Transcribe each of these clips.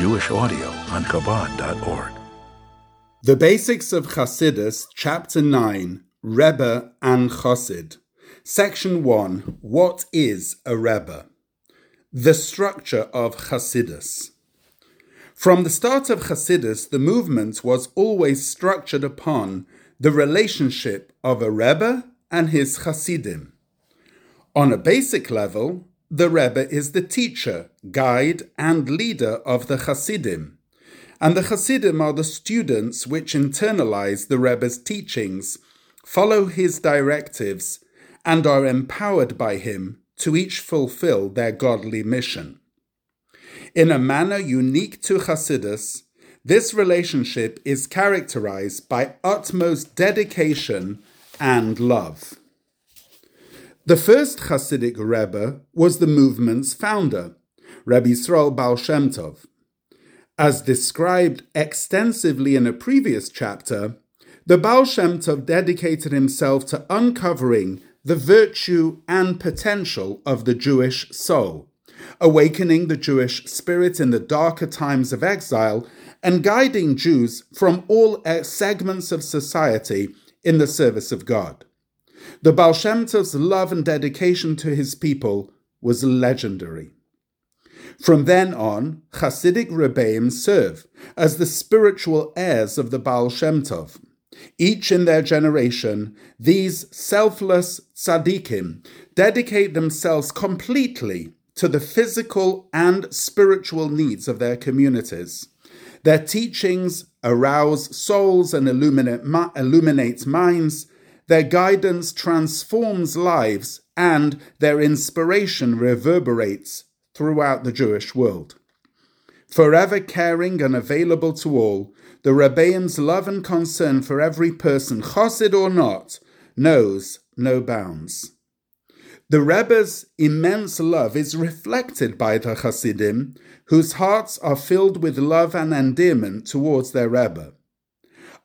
Jewish audio on Chabad.org. The Basics of Chassidus, Chapter 9, Rebbe and Chassid. Section 1 What is a Rebbe? The structure of Chassidus. From the start of Chassidus, the movement was always structured upon the relationship of a Rebbe and his Chassidim. On a basic level, the Rebbe is the teacher, guide, and leader of the Hasidim, and the Hasidim are the students which internalize the Rebbe's teachings, follow his directives, and are empowered by him to each fulfill their godly mission. In a manner unique to Hasidus, this relationship is characterized by utmost dedication and love. The first Hasidic Rebbe was the movement's founder, Rabbi Yisrael Baal Shem Tov. As described extensively in a previous chapter, the Baal Shem Tov dedicated himself to uncovering the virtue and potential of the Jewish soul, awakening the Jewish spirit in the darker times of exile, and guiding Jews from all segments of society in the service of God. The Baal Shem Tov's love and dedication to his people was legendary. From then on, Hasidic Rebbeim serve as the spiritual heirs of the Baal Shem Tov. Each in their generation, these selfless tzaddikim dedicate themselves completely to the physical and spiritual needs of their communities. Their teachings arouse souls and illuminate, illuminate minds, their guidance transforms lives and their inspiration reverberates throughout the Jewish world. Forever caring and available to all, the Rebbeim's love and concern for every person, chassid or not, knows no bounds. The Rebbe's immense love is reflected by the Hasidim, whose hearts are filled with love and endearment towards their Rebbe.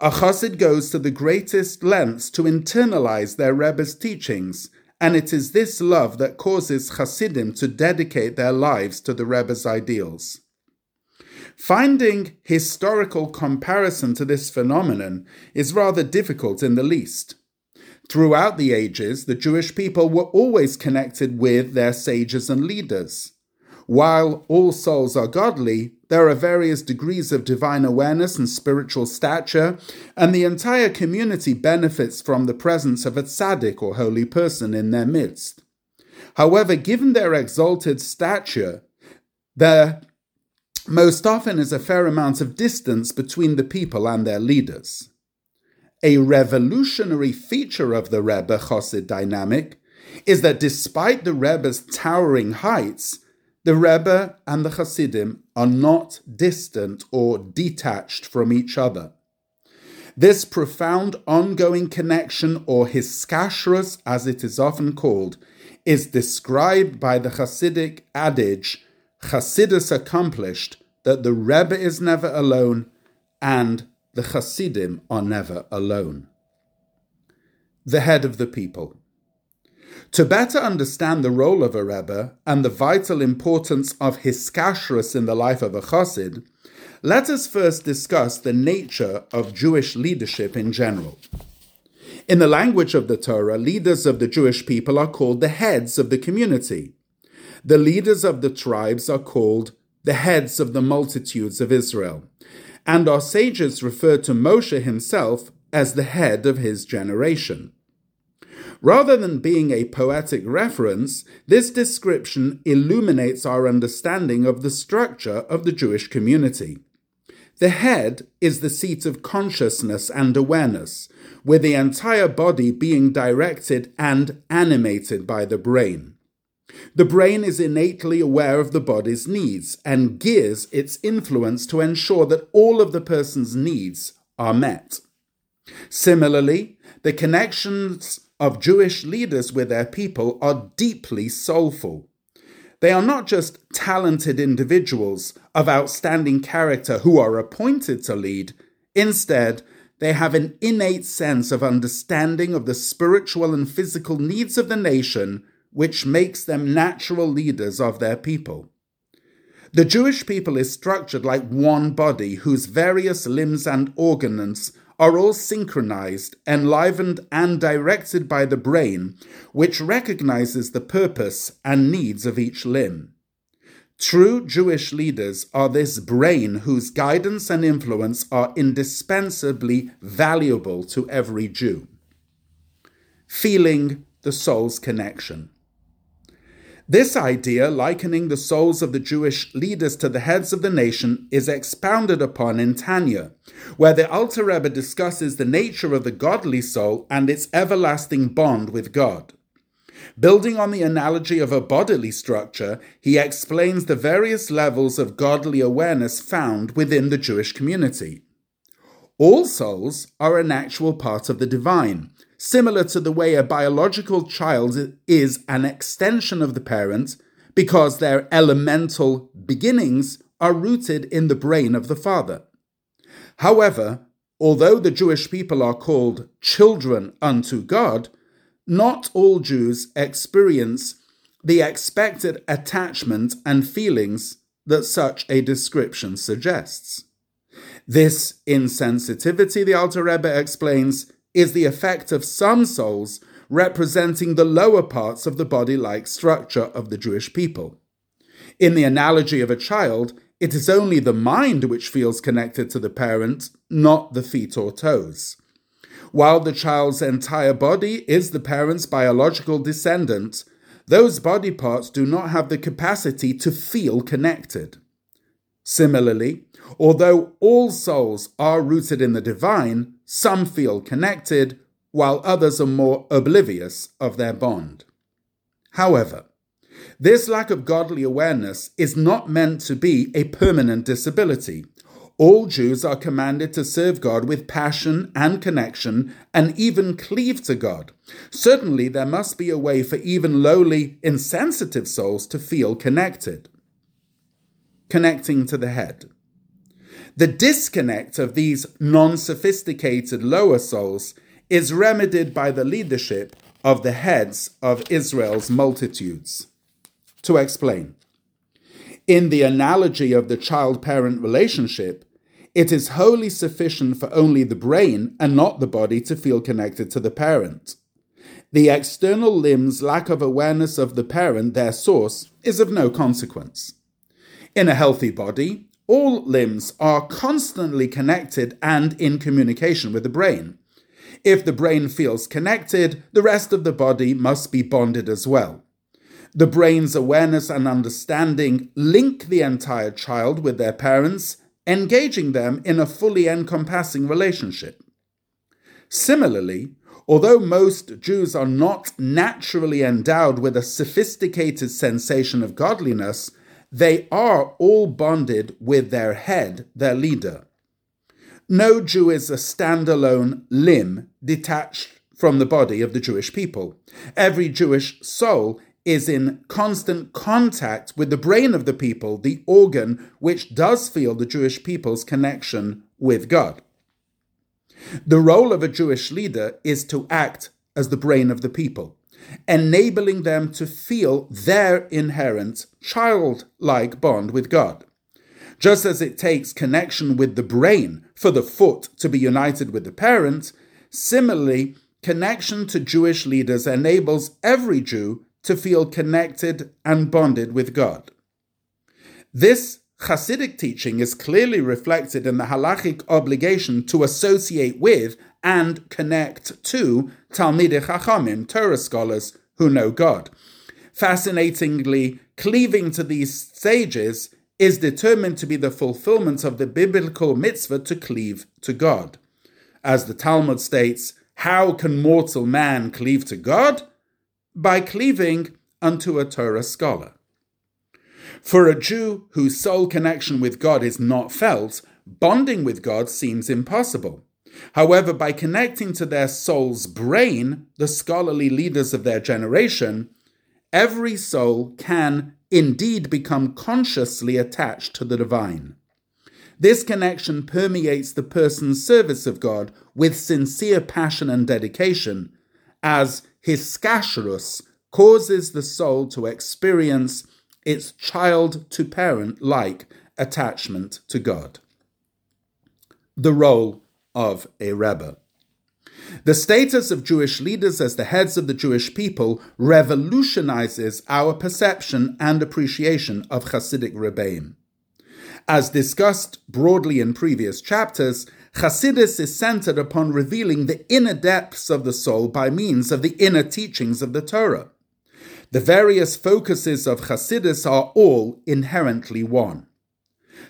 A chassid goes to the greatest lengths to internalize their Rebbe's teachings, and it is this love that causes chassidim to dedicate their lives to the Rebbe's ideals. Finding historical comparison to this phenomenon is rather difficult in the least. Throughout the ages, the Jewish people were always connected with their sages and leaders. While all souls are godly, there are various degrees of divine awareness and spiritual stature, and the entire community benefits from the presence of a tzaddik or holy person in their midst. However, given their exalted stature, there most often is a fair amount of distance between the people and their leaders. A revolutionary feature of the Rebbe Chosid dynamic is that despite the Rebbe's towering heights, the Rebbe and the Hasidim are not distant or detached from each other. This profound ongoing connection, or hiskashrus as it is often called, is described by the Hasidic adage, Chasidus accomplished, that the Rebbe is never alone and the Hasidim are never alone. The head of the people. To better understand the role of a Rebbe and the vital importance of hiskashrus in the life of a Chassid, let us first discuss the nature of Jewish leadership in general. In the language of the Torah, leaders of the Jewish people are called the heads of the community. The leaders of the tribes are called the heads of the multitudes of Israel. And our sages refer to Moshe himself as the head of his generation. Rather than being a poetic reference, this description illuminates our understanding of the structure of the Jewish community. The head is the seat of consciousness and awareness, with the entire body being directed and animated by the brain. The brain is innately aware of the body's needs and gears its influence to ensure that all of the person's needs are met. Similarly, the connections of Jewish leaders with their people are deeply soulful. They are not just talented individuals of outstanding character who are appointed to lead. Instead, they have an innate sense of understanding of the spiritual and physical needs of the nation, which makes them natural leaders of their people. The Jewish people is structured like one body whose various limbs and organs are all synchronized, enlivened, and directed by the brain, which recognizes the purpose and needs of each limb. True Jewish leaders are this brain whose guidance and influence are indispensably valuable to every Jew. Feeling the soul's connection. This idea, likening the souls of the Jewish leaders to the heads of the nation, is expounded upon in Tanya, where the Alter Rebbe discusses the nature of the godly soul and its everlasting bond with God. Building on the analogy of a bodily structure, he explains the various levels of godly awareness found within the Jewish community. All souls are an actual part of the divine, similar to the way a biological child is an extension of the parent because their elemental beginnings are rooted in the brain of the father. However, although the Jewish people are called children unto God, not all Jews experience the expected attachment and feelings that such a description suggests. This insensitivity, the Alter Rebbe explains, is the effect of some souls representing the lower parts of the body like structure of the Jewish people. In the analogy of a child, it is only the mind which feels connected to the parent, not the feet or toes. While the child's entire body is the parent's biological descendant, those body parts do not have the capacity to feel connected. Similarly, although all souls are rooted in the divine, some feel connected, while others are more oblivious of their bond. However, this lack of godly awareness is not meant to be a permanent disability. All Jews are commanded to serve God with passion and connection and even cleave to God. Certainly, there must be a way for even lowly, insensitive souls to feel connected. Connecting to the head. The disconnect of these non sophisticated lower souls is remedied by the leadership of the heads of Israel's multitudes. To explain, in the analogy of the child parent relationship, it is wholly sufficient for only the brain and not the body to feel connected to the parent. The external limb's lack of awareness of the parent, their source, is of no consequence. In a healthy body, all limbs are constantly connected and in communication with the brain. If the brain feels connected, the rest of the body must be bonded as well. The brain's awareness and understanding link the entire child with their parents, engaging them in a fully encompassing relationship. Similarly, although most Jews are not naturally endowed with a sophisticated sensation of godliness, they are all bonded with their head, their leader. No Jew is a standalone limb detached from the body of the Jewish people. Every Jewish soul is in constant contact with the brain of the people, the organ which does feel the Jewish people's connection with God. The role of a Jewish leader is to act as the brain of the people enabling them to feel their inherent childlike bond with God. Just as it takes connection with the brain for the foot to be united with the parent, similarly, connection to Jewish leaders enables every Jew to feel connected and bonded with God. This Hasidic teaching is clearly reflected in the halachic obligation to associate with and connect to Talmidei Chachamim, Torah scholars who know God. Fascinatingly, cleaving to these sages is determined to be the fulfillment of the biblical mitzvah to cleave to God. As the Talmud states, how can mortal man cleave to God? By cleaving unto a Torah scholar. For a Jew whose soul connection with God is not felt, bonding with God seems impossible. However, by connecting to their soul's brain, the scholarly leaders of their generation, every soul can indeed become consciously attached to the divine. This connection permeates the person's service of God with sincere passion and dedication, as his hiskashrus causes the soul to experience its child to parent like attachment to God. The role of a Rebbe. The status of Jewish leaders as the heads of the Jewish people revolutionizes our perception and appreciation of Hasidic Rebbeim. As discussed broadly in previous chapters, Hasidus is centered upon revealing the inner depths of the soul by means of the inner teachings of the Torah. The various focuses of Hasidus are all inherently one.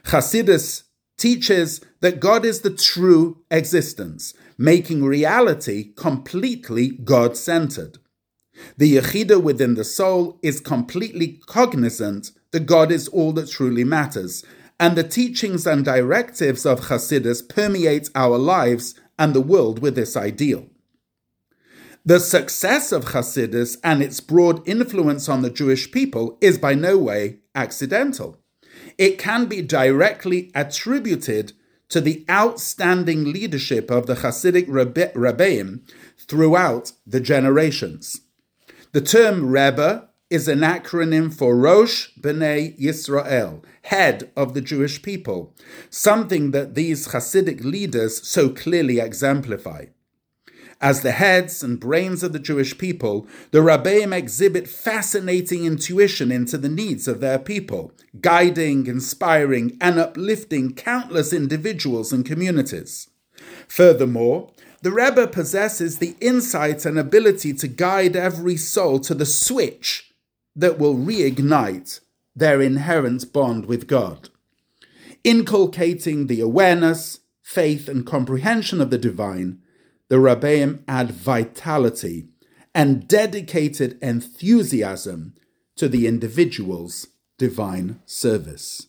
Hasidus teaches that God is the true existence, making reality completely God centered. The Yechida within the soul is completely cognizant that God is all that truly matters, and the teachings and directives of Hasidus permeate our lives and the world with this ideal. The success of Hasidus and its broad influence on the Jewish people is by no way accidental. It can be directly attributed to the outstanding leadership of the Hasidic Rebbeim throughout the generations. The term Rebbe is an acronym for Rosh B'nai Yisrael, head of the Jewish people, something that these Hasidic leaders so clearly exemplify. As the heads and brains of the Jewish people, the Rabbeim exhibit fascinating intuition into the needs of their people, guiding, inspiring, and uplifting countless individuals and communities. Furthermore, the Rebbe possesses the insight and ability to guide every soul to the switch that will reignite their inherent bond with God. Inculcating the awareness, faith, and comprehension of the divine, the Rabbeim add vitality and dedicated enthusiasm to the individual's divine service.